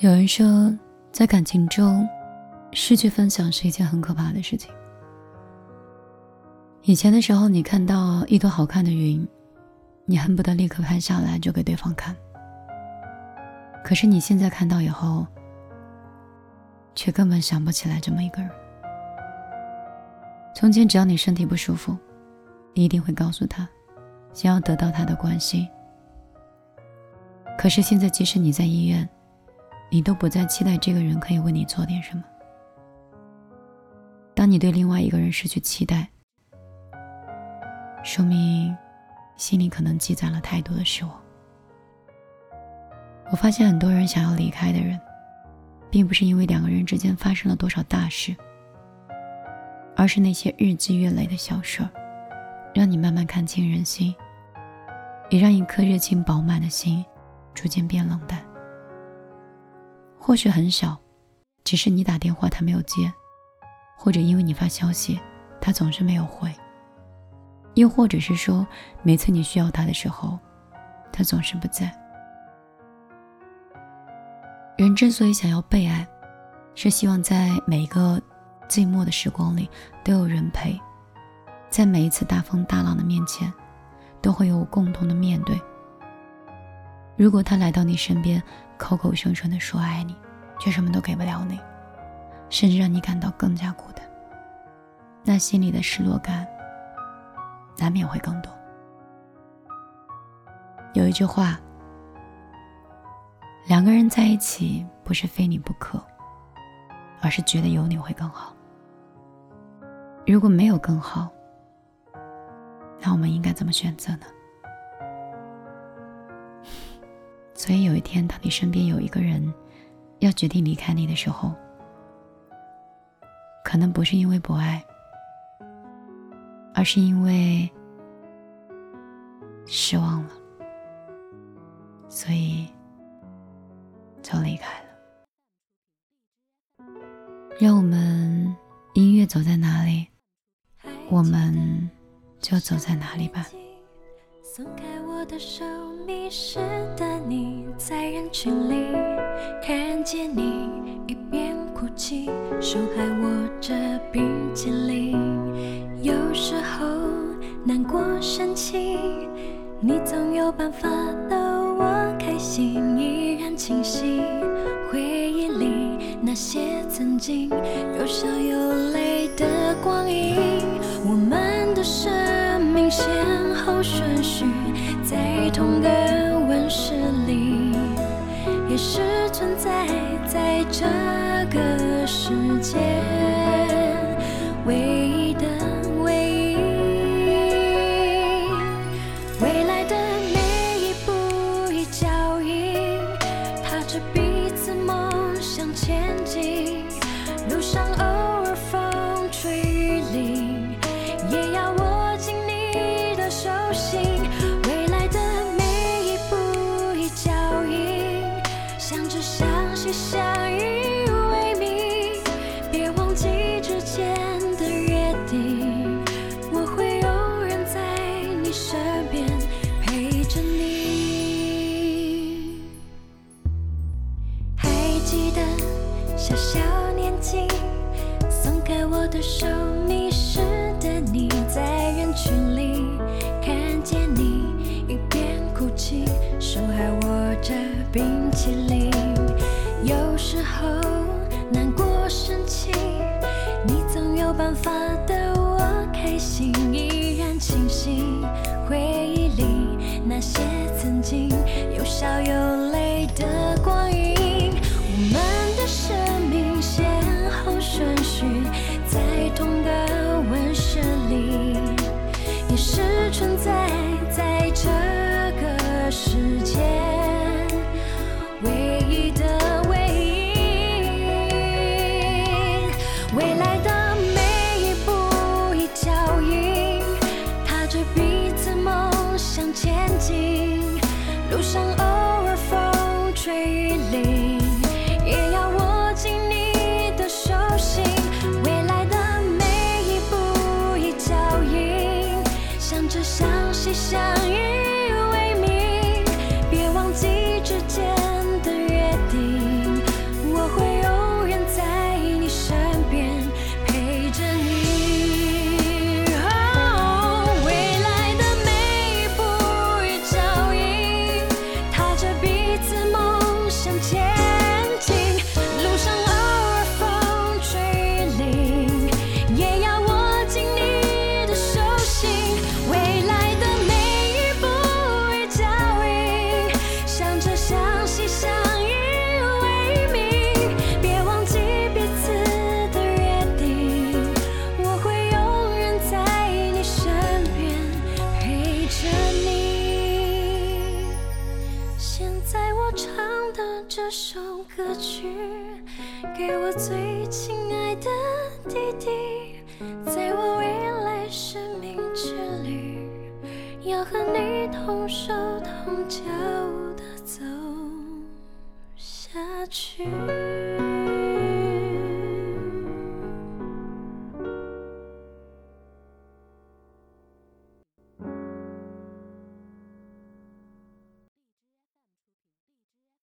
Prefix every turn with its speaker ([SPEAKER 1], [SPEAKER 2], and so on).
[SPEAKER 1] 有人说，在感情中，失去分享是一件很可怕的事情。以前的时候，你看到一朵好看的云，你恨不得立刻拍下来就给对方看。可是你现在看到以后，却根本想不起来这么一个人。从前，只要你身体不舒服，你一定会告诉他，想要得到他的关心。可是现在，即使你在医院，你都不再期待这个人可以为你做点什么。当你对另外一个人失去期待，说明心里可能积攒了太多的失望。我发现很多人想要离开的人，并不是因为两个人之间发生了多少大事，而是那些日积月累的小事儿，让你慢慢看清人心，也让一颗热情饱满的心逐渐变冷淡。或许很小，只是你打电话他没有接，或者因为你发消息他总是没有回，又或者是说每次你需要他的时候，他总是不在。人之所以想要被爱，是希望在每一个寂寞的时光里都有人陪，在每一次大风大浪的面前，都会有共同的面对。如果他来到你身边，口口声声的说爱你，却什么都给不了你，甚至让你感到更加孤单，那心里的失落感难免会更多。有一句话。两个人在一起，不是非你不可，而是觉得有你会更好。如果没有更好，那我们应该怎么选择呢？所以有一天，当你身边有一个人要决定离开你的时候，可能不是因为不爱，而是因为失望了，所以。就离开了，让我们音乐走在哪里，我们就走在哪里吧。
[SPEAKER 2] 松开我的手，迷失的你在人群里看见你一边哭泣，手还握着冰淇淋。有时候难过生气，你总有办法逗我开心，依然清晰。回忆里那些曾经有笑有泪的光阴，我们的生先后顺序在同个温室里，也是存在在这个世界。相惜相依为命。别忘记之间的约定，我会永远在你身边陪着你。还记得小小年纪，松开我的手，有办法的我开心，依然清晰。回忆里那些曾经有笑有泪的光阴，我们这首歌曲，给我最亲爱的弟弟，在我未来生命之旅，要和你同手同脚的走下去。